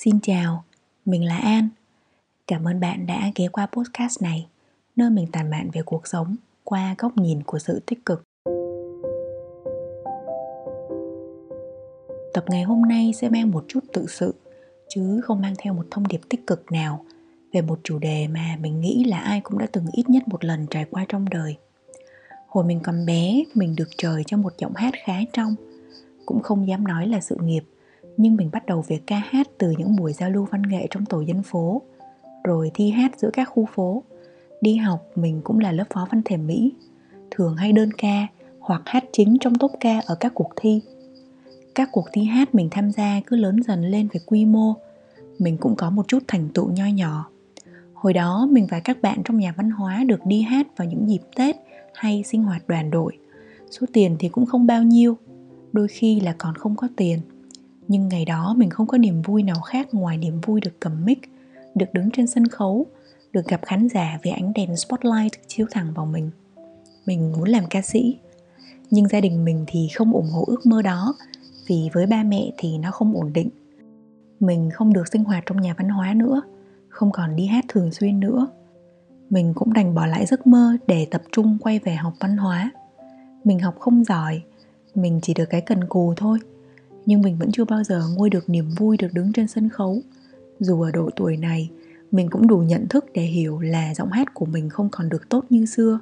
Xin chào, mình là An. Cảm ơn bạn đã ghé qua podcast này, nơi mình tàn mạn về cuộc sống qua góc nhìn của sự tích cực. Tập ngày hôm nay sẽ mang một chút tự sự, chứ không mang theo một thông điệp tích cực nào về một chủ đề mà mình nghĩ là ai cũng đã từng ít nhất một lần trải qua trong đời. Hồi mình còn bé, mình được trời cho một giọng hát khá trong, cũng không dám nói là sự nghiệp nhưng mình bắt đầu việc ca hát từ những buổi giao lưu văn nghệ trong tổ dân phố, rồi thi hát giữa các khu phố. Đi học, mình cũng là lớp phó văn thể mỹ, thường hay đơn ca hoặc hát chính trong tốp ca ở các cuộc thi. Các cuộc thi hát mình tham gia cứ lớn dần lên về quy mô, mình cũng có một chút thành tựu nho nhỏ. Hồi đó, mình và các bạn trong nhà văn hóa được đi hát vào những dịp tết hay sinh hoạt đoàn đội. Số tiền thì cũng không bao nhiêu, đôi khi là còn không có tiền nhưng ngày đó mình không có niềm vui nào khác ngoài niềm vui được cầm mic, được đứng trên sân khấu, được gặp khán giả vì ánh đèn spotlight chiếu thẳng vào mình. Mình muốn làm ca sĩ. Nhưng gia đình mình thì không ủng hộ ước mơ đó, vì với ba mẹ thì nó không ổn định. Mình không được sinh hoạt trong nhà văn hóa nữa, không còn đi hát thường xuyên nữa. Mình cũng đành bỏ lại giấc mơ để tập trung quay về học văn hóa. Mình học không giỏi, mình chỉ được cái cần cù thôi nhưng mình vẫn chưa bao giờ nguôi được niềm vui được đứng trên sân khấu. Dù ở độ tuổi này, mình cũng đủ nhận thức để hiểu là giọng hát của mình không còn được tốt như xưa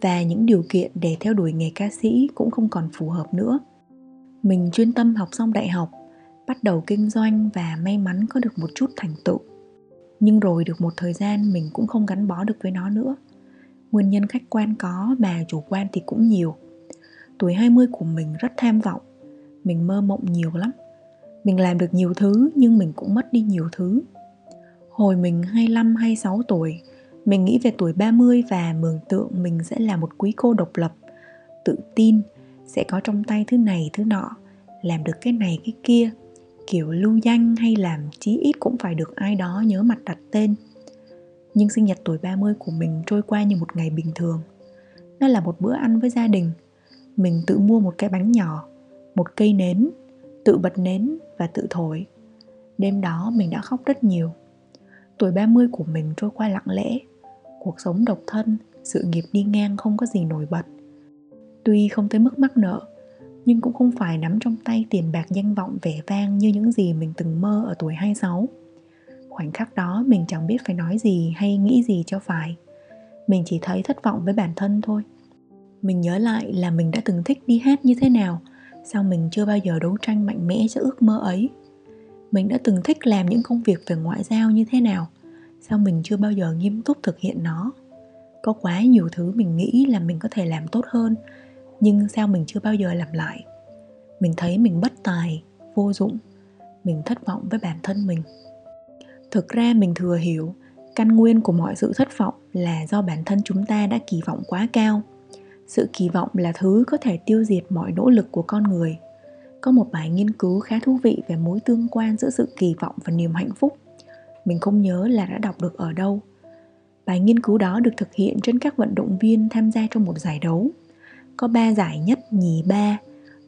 và những điều kiện để theo đuổi nghề ca sĩ cũng không còn phù hợp nữa. Mình chuyên tâm học xong đại học, bắt đầu kinh doanh và may mắn có được một chút thành tựu. Nhưng rồi được một thời gian, mình cũng không gắn bó được với nó nữa. Nguyên nhân khách quan có mà chủ quan thì cũng nhiều. Tuổi 20 của mình rất tham vọng mình mơ mộng nhiều lắm. Mình làm được nhiều thứ, nhưng mình cũng mất đi nhiều thứ. Hồi mình 25 26 tuổi, mình nghĩ về tuổi 30 và mường tượng mình sẽ là một quý cô độc lập, tự tin, sẽ có trong tay thứ này, thứ nọ, làm được cái này, cái kia. Kiểu lưu danh hay làm chí ít cũng phải được ai đó nhớ mặt đặt tên. Nhưng sinh nhật tuổi 30 của mình trôi qua như một ngày bình thường. Nó là một bữa ăn với gia đình. Mình tự mua một cái bánh nhỏ một cây nến, tự bật nến và tự thổi đêm đó mình đã khóc rất nhiều tuổi 30 của mình trôi qua lặng lẽ cuộc sống độc thân, sự nghiệp đi ngang không có gì nổi bật tuy không tới mức mắc nợ, nhưng cũng không phải nắm trong tay tiền bạc danh vọng vẻ vang như những gì mình từng mơ ở tuổi 26. Khoảnh khắc đó mình chẳng biết phải nói gì hay nghĩ gì cho phải. Mình chỉ thấy thất vọng với bản thân thôi. Mình nhớ lại là mình đã từng thích đi hát như thế nào – sao mình chưa bao giờ đấu tranh mạnh mẽ cho ước mơ ấy? Mình đã từng thích làm những công việc về ngoại giao như thế nào? Sao mình chưa bao giờ nghiêm túc thực hiện nó? Có quá nhiều thứ mình nghĩ là mình có thể làm tốt hơn, nhưng sao mình chưa bao giờ làm lại? Mình thấy mình bất tài, vô dụng. Mình thất vọng với bản thân mình. Thực ra mình thừa hiểu, căn nguyên của mọi sự thất vọng là do bản thân chúng ta đã kỳ vọng quá cao sự kỳ vọng là thứ có thể tiêu diệt mọi nỗ lực của con người. Có một bài nghiên cứu khá thú vị về mối tương quan giữa sự kỳ vọng và niềm hạnh phúc. Mình không nhớ là đã đọc được ở đâu. Bài nghiên cứu đó được thực hiện trên các vận động viên tham gia trong một giải đấu. Có ba giải nhất nhì ba,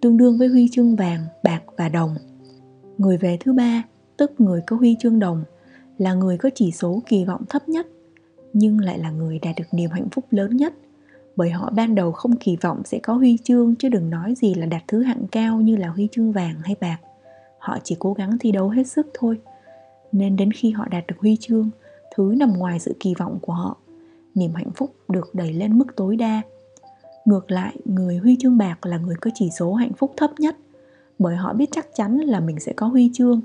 tương đương với huy chương vàng, bạc và đồng. Người về thứ ba, tức người có huy chương đồng, là người có chỉ số kỳ vọng thấp nhất, nhưng lại là người đạt được niềm hạnh phúc lớn nhất bởi họ ban đầu không kỳ vọng sẽ có huy chương chứ đừng nói gì là đạt thứ hạng cao như là huy chương vàng hay bạc. Họ chỉ cố gắng thi đấu hết sức thôi. Nên đến khi họ đạt được huy chương, thứ nằm ngoài sự kỳ vọng của họ, niềm hạnh phúc được đẩy lên mức tối đa. Ngược lại, người huy chương bạc là người có chỉ số hạnh phúc thấp nhất, bởi họ biết chắc chắn là mình sẽ có huy chương,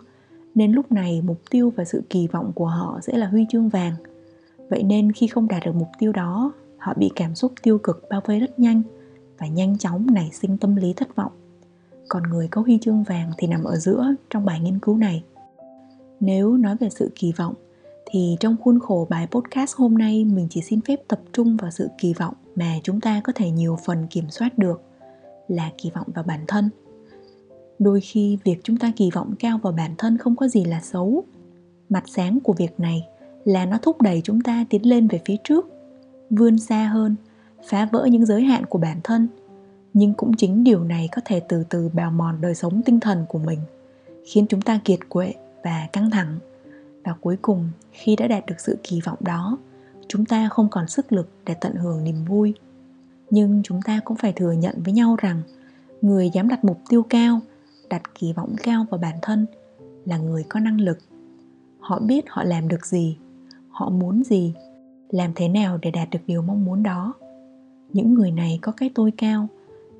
nên lúc này mục tiêu và sự kỳ vọng của họ sẽ là huy chương vàng. Vậy nên khi không đạt được mục tiêu đó, họ bị cảm xúc tiêu cực bao vây rất nhanh và nhanh chóng nảy sinh tâm lý thất vọng. Còn người có huy chương vàng thì nằm ở giữa trong bài nghiên cứu này. Nếu nói về sự kỳ vọng, thì trong khuôn khổ bài podcast hôm nay, mình chỉ xin phép tập trung vào sự kỳ vọng mà chúng ta có thể nhiều phần kiểm soát được, là kỳ vọng vào bản thân. Đôi khi, việc chúng ta kỳ vọng cao vào bản thân không có gì là xấu. Mặt sáng của việc này là nó thúc đẩy chúng ta tiến lên về phía trước vươn xa hơn, phá vỡ những giới hạn của bản thân. Nhưng cũng chính điều này có thể từ từ bào mòn đời sống tinh thần của mình, khiến chúng ta kiệt quệ và căng thẳng. Và cuối cùng, khi đã đạt được sự kỳ vọng đó, chúng ta không còn sức lực để tận hưởng niềm vui. Nhưng chúng ta cũng phải thừa nhận với nhau rằng, người dám đặt mục tiêu cao, đặt kỳ vọng cao vào bản thân là người có năng lực. Họ biết họ làm được gì, họ muốn gì làm thế nào để đạt được điều mong muốn đó. Những người này có cái tôi cao,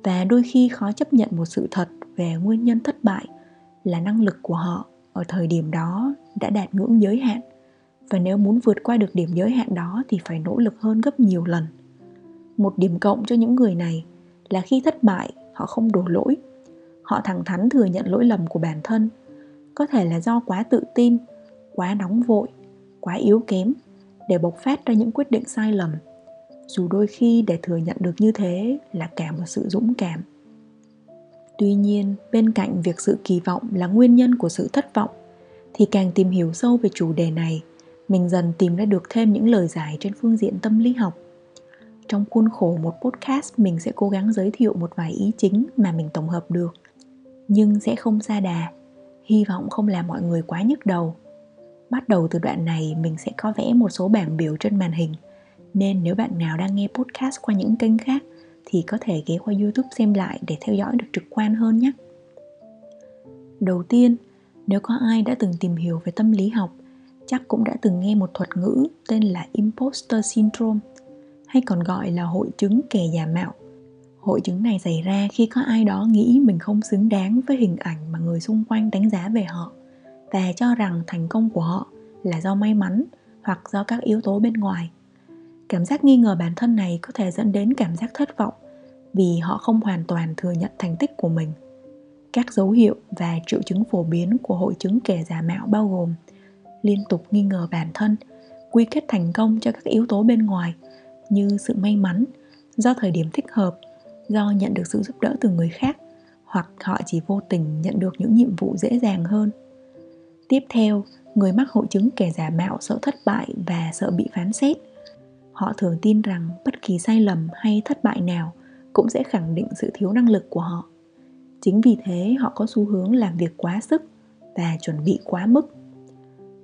và đôi khi khó chấp nhận một sự thật về nguyên nhân thất bại là năng lực của họ ở thời điểm đó đã đạt ngưỡng giới hạn, và nếu muốn vượt qua được điểm giới hạn đó thì phải nỗ lực hơn gấp nhiều lần. Một điểm cộng cho những người này là khi thất bại, họ không đổ lỗi. Họ thẳng thắn thừa nhận lỗi lầm của bản thân, có thể là do quá tự tin, quá nóng vội, quá yếu kém để bộc phát ra những quyết định sai lầm. Dù đôi khi để thừa nhận được như thế là cả một sự dũng cảm. Tuy nhiên, bên cạnh việc sự kỳ vọng là nguyên nhân của sự thất vọng, thì càng tìm hiểu sâu về chủ đề này, mình dần tìm ra được thêm những lời giải trên phương diện tâm lý học. Trong khuôn khổ một podcast, mình sẽ cố gắng giới thiệu một vài ý chính mà mình tổng hợp được. Nhưng sẽ không xa đà. Hy vọng không làm mọi người quá nhức đầu bắt đầu từ đoạn này, mình sẽ có vẽ một số bảng biểu trên màn hình. Nên nếu bạn nào đang nghe podcast qua những kênh khác, thì có thể ghé qua youtube xem lại để theo dõi được trực quan hơn nhé. Đầu tiên, nếu có ai đã từng tìm hiểu về tâm lý học, chắc cũng đã từng nghe một thuật ngữ tên là imposter syndrome, hay còn gọi là hội chứng kẻ giả mạo. Hội chứng này xảy ra khi có ai đó nghĩ mình không xứng đáng với hình ảnh mà người xung quanh đánh giá về họ và cho rằng thành công của họ là do may mắn hoặc do các yếu tố bên ngoài. Cảm giác nghi ngờ bản thân này có thể dẫn đến cảm giác thất vọng vì họ không hoàn toàn thừa nhận thành tích của mình. Các dấu hiệu và triệu chứng phổ biến của hội chứng kẻ giả mạo bao gồm liên tục nghi ngờ bản thân, quy kết thành công cho các yếu tố bên ngoài như sự may mắn do thời điểm thích hợp, do nhận được sự giúp đỡ từ người khác hoặc họ chỉ vô tình nhận được những nhiệm vụ dễ dàng hơn tiếp theo, người mắc hội chứng kẻ giả mạo sợ thất bại và sợ bị phán xét. Họ thường tin rằng bất kỳ sai lầm hay thất bại nào cũng sẽ khẳng định sự thiếu năng lực của họ. Chính vì thế, họ có xu hướng làm việc quá sức và chuẩn bị quá mức.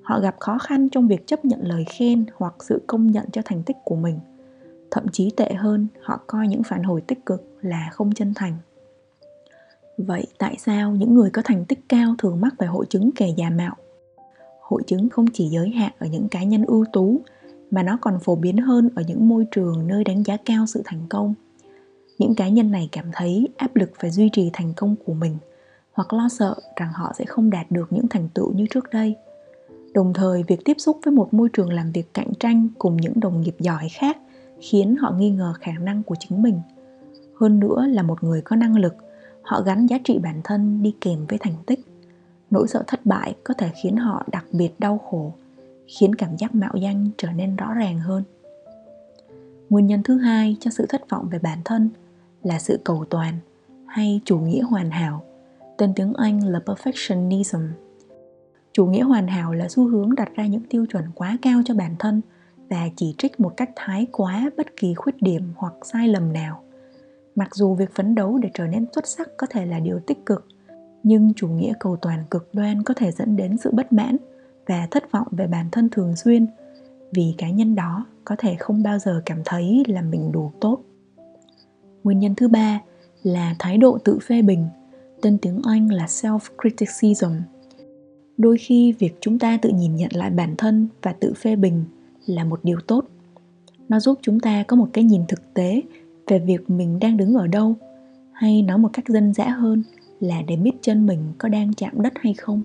Họ gặp khó khăn trong việc chấp nhận lời khen hoặc sự công nhận cho thành tích của mình. Thậm chí tệ hơn, họ coi những phản hồi tích cực là không chân thành vậy tại sao những người có thành tích cao thường mắc phải hội chứng kẻ già mạo? Hội chứng không chỉ giới hạn ở những cá nhân ưu tú, mà nó còn phổ biến hơn ở những môi trường nơi đánh giá cao sự thành công. Những cá nhân này cảm thấy áp lực phải duy trì thành công của mình, hoặc lo sợ rằng họ sẽ không đạt được những thành tựu như trước đây. Đồng thời, việc tiếp xúc với một môi trường làm việc cạnh tranh cùng những đồng nghiệp giỏi khác khiến họ nghi ngờ khả năng của chính mình. Hơn nữa là một người có năng lực họ gắn giá trị bản thân đi kèm với thành tích. Nỗi sợ thất bại có thể khiến họ đặc biệt đau khổ, khiến cảm giác mạo danh trở nên rõ ràng hơn. Nguyên nhân thứ hai cho sự thất vọng về bản thân là sự cầu toàn hay chủ nghĩa hoàn hảo, tên tiếng anh là perfectionism. Chủ nghĩa hoàn hảo là xu hướng đặt ra những tiêu chuẩn quá cao cho bản thân và chỉ trích một cách thái quá bất kỳ khuyết điểm hoặc sai lầm nào mặc dù việc phấn đấu để trở nên xuất sắc có thể là điều tích cực, nhưng chủ nghĩa cầu toàn cực đoan có thể dẫn đến sự bất mãn và thất vọng về bản thân thường xuyên, vì cá nhân đó có thể không bao giờ cảm thấy là mình đủ tốt. Nguyên nhân thứ ba là thái độ tự phê bình, tên tiếng anh là self criticism đôi khi việc chúng ta tự nhìn nhận lại bản thân và tự phê bình là một điều tốt. Nó giúp chúng ta có một cái nhìn thực tế về việc mình đang đứng ở đâu, hay nói một cách dân dã hơn là để biết chân mình có đang chạm đất hay không.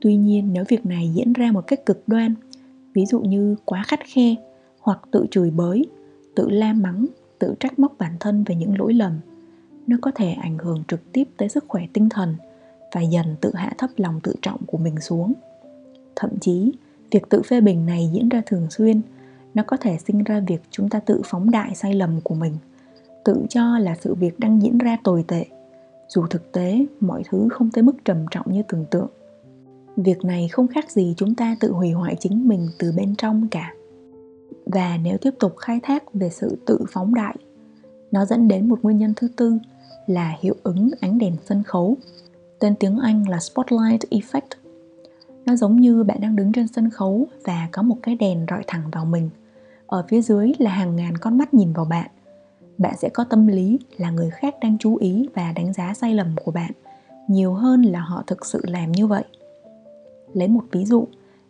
Tuy nhiên, nếu việc này diễn ra một cách cực đoan, ví dụ như quá khắt khe hoặc tự chửi bới, tự la mắng, tự trách móc bản thân về những lỗi lầm, nó có thể ảnh hưởng trực tiếp tới sức khỏe tinh thần và dần tự hạ thấp lòng tự trọng của mình xuống. Thậm chí, việc tự phê bình này diễn ra thường xuyên nó có thể sinh ra việc chúng ta tự phóng đại sai lầm của mình, tự cho là sự việc đang diễn ra tồi tệ. Dù thực tế, mọi thứ không tới mức trầm trọng như tưởng tượng. Việc này không khác gì chúng ta tự hủy hoại chính mình từ bên trong cả. Và nếu tiếp tục khai thác về sự tự phóng đại, nó dẫn đến một nguyên nhân thứ tư là hiệu ứng ánh đèn sân khấu. Tên tiếng anh là spotlight effect. Nó giống như bạn đang đứng trên sân khấu và có một cái đèn rọi thẳng vào mình ở phía dưới là hàng ngàn con mắt nhìn vào bạn. Bạn sẽ có tâm lý là người khác đang chú ý và đánh giá sai lầm của bạn, nhiều hơn là họ thực sự làm như vậy. Lấy một ví dụ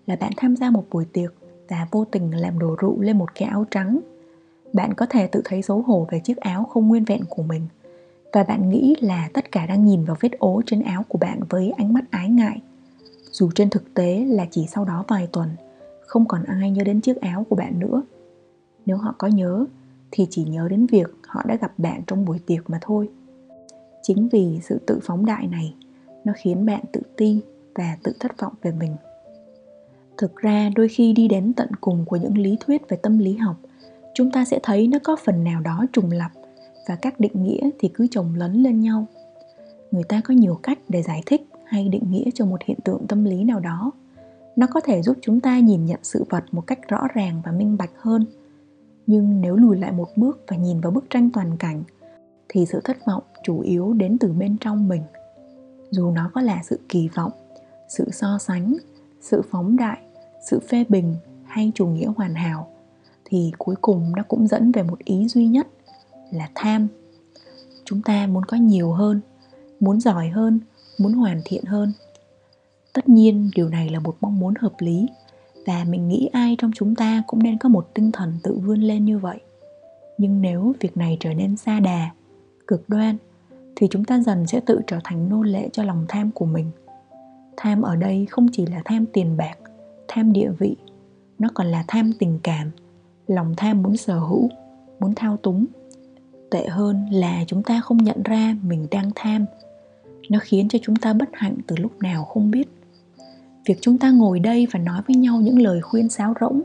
là bạn tham gia một buổi tiệc và vô tình làm đổ rượu lên một cái áo trắng. Bạn có thể tự thấy xấu hổ về chiếc áo không nguyên vẹn của mình và bạn nghĩ là tất cả đang nhìn vào vết ố trên áo của bạn với ánh mắt ái ngại. Dù trên thực tế là chỉ sau đó vài tuần, không còn ai nhớ đến chiếc áo của bạn nữa nếu họ có nhớ, thì chỉ nhớ đến việc họ đã gặp bạn trong buổi tiệc mà thôi. Chính vì sự tự phóng đại này, nó khiến bạn tự ti và tự thất vọng về mình. Thực ra, đôi khi đi đến tận cùng của những lý thuyết về tâm lý học, chúng ta sẽ thấy nó có phần nào đó trùng lặp và các định nghĩa thì cứ chồng lấn lên nhau. Người ta có nhiều cách để giải thích hay định nghĩa cho một hiện tượng tâm lý nào đó. Nó có thể giúp chúng ta nhìn nhận sự vật một cách rõ ràng và minh bạch hơn nhưng nếu lùi lại một bước và nhìn vào bức tranh toàn cảnh, thì sự thất vọng chủ yếu đến từ bên trong mình. Dù nó có là sự kỳ vọng, sự so sánh, sự phóng đại, sự phê bình hay chủ nghĩa hoàn hảo, thì cuối cùng nó cũng dẫn về một ý duy nhất là tham. Chúng ta muốn có nhiều hơn, muốn giỏi hơn, muốn hoàn thiện hơn. Tất nhiên điều này là một mong muốn hợp lý và mình nghĩ ai trong chúng ta cũng nên có một tinh thần tự vươn lên như vậy. Nhưng nếu việc này trở nên xa đà, cực đoan, thì chúng ta dần sẽ tự trở thành nô lệ cho lòng tham của mình. Tham ở đây không chỉ là tham tiền bạc, tham địa vị, nó còn là tham tình cảm, lòng tham muốn sở hữu, muốn thao túng. Tệ hơn là chúng ta không nhận ra mình đang tham. Nó khiến cho chúng ta bất hạnh từ lúc nào không biết việc chúng ta ngồi đây và nói với nhau những lời khuyên sáo rỗng,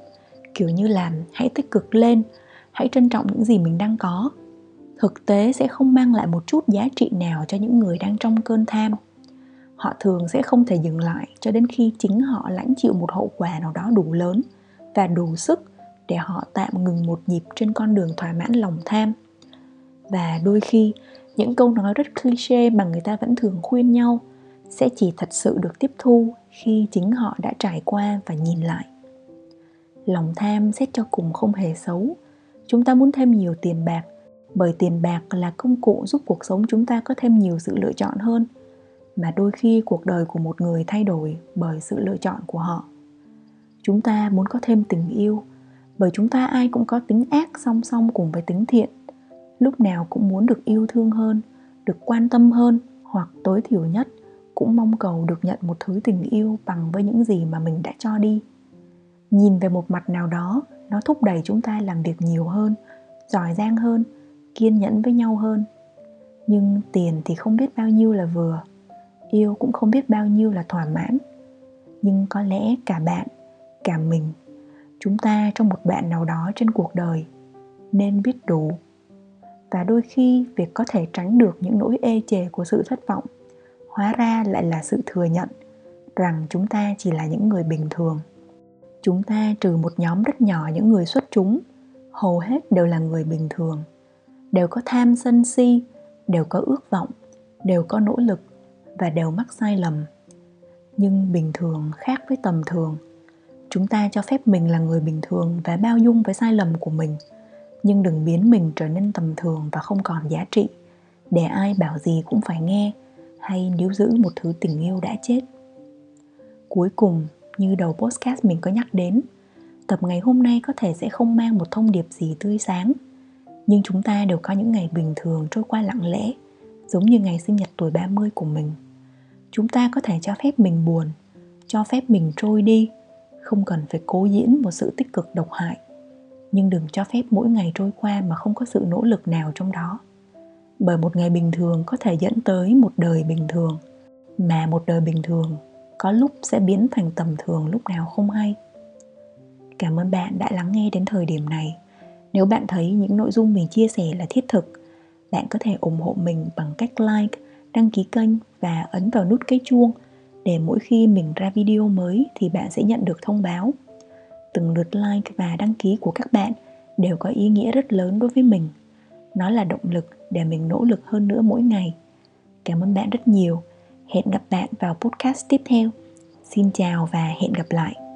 kiểu như là hãy tích cực lên, hãy trân trọng những gì mình đang có, thực tế sẽ không mang lại một chút giá trị nào cho những người đang trong cơn tham. Họ thường sẽ không thể dừng lại cho đến khi chính họ lãnh chịu một hậu quả nào đó đủ lớn và đủ sức để họ tạm ngừng một nhịp trên con đường thỏa mãn lòng tham. Và đôi khi, những câu nói rất cliché mà người ta vẫn thường khuyên nhau sẽ chỉ thật sự được tiếp thu khi chính họ đã trải qua và nhìn lại. Lòng tham xét cho cùng không hề xấu. Chúng ta muốn thêm nhiều tiền bạc, bởi tiền bạc là công cụ giúp cuộc sống chúng ta có thêm nhiều sự lựa chọn hơn, mà đôi khi cuộc đời của một người thay đổi bởi sự lựa chọn của họ. Chúng ta muốn có thêm tình yêu, bởi chúng ta ai cũng có tính ác song song cùng với tính thiện. Lúc nào cũng muốn được yêu thương hơn, được quan tâm hơn hoặc tối thiểu nhất cũng mong cầu được nhận một thứ tình yêu bằng với những gì mà mình đã cho đi. Nhìn về một mặt nào đó, nó thúc đẩy chúng ta làm việc nhiều hơn, giỏi giang hơn, kiên nhẫn với nhau hơn. Nhưng tiền thì không biết bao nhiêu là vừa, yêu cũng không biết bao nhiêu là thỏa mãn. Nhưng có lẽ cả bạn, cả mình, chúng ta trong một bạn nào đó trên cuộc đời nên biết đủ. Và đôi khi việc có thể tránh được những nỗi ê chề của sự thất vọng hóa ra lại là sự thừa nhận rằng chúng ta chỉ là những người bình thường. Chúng ta trừ một nhóm rất nhỏ những người xuất chúng, hầu hết đều là người bình thường. Đều có tham sân si, đều có ước vọng, đều có nỗ lực và đều mắc sai lầm. Nhưng bình thường khác với tầm thường. Chúng ta cho phép mình là người bình thường và bao dung với sai lầm của mình. Nhưng đừng biến mình trở nên tầm thường và không còn giá trị. Để ai bảo gì cũng phải nghe hay níu giữ một thứ tình yêu đã chết. Cuối cùng, như đầu podcast mình có nhắc đến, tập ngày hôm nay có thể sẽ không mang một thông điệp gì tươi sáng. Nhưng chúng ta đều có những ngày bình thường trôi qua lặng lẽ, giống như ngày sinh nhật tuổi 30 của mình. Chúng ta có thể cho phép mình buồn, cho phép mình trôi đi, không cần phải cố diễn một sự tích cực độc hại. Nhưng đừng cho phép mỗi ngày trôi qua mà không có sự nỗ lực nào trong đó bởi một ngày bình thường có thể dẫn tới một đời bình thường. Mà một đời bình thường có lúc sẽ biến thành tầm thường lúc nào không hay. Cảm ơn bạn đã lắng nghe đến thời điểm này. Nếu bạn thấy những nội dung mình chia sẻ là thiết thực, bạn có thể ủng hộ mình bằng cách like, đăng ký kênh và ấn vào nút cái chuông để mỗi khi mình ra video mới thì bạn sẽ nhận được thông báo. Từng lượt like và đăng ký của các bạn đều có ý nghĩa rất lớn đối với mình. Nó là động lực để mình nỗ lực hơn nữa mỗi ngày. Cảm ơn bạn rất nhiều. Hẹn gặp bạn vào podcast tiếp theo. Xin chào và hẹn gặp lại.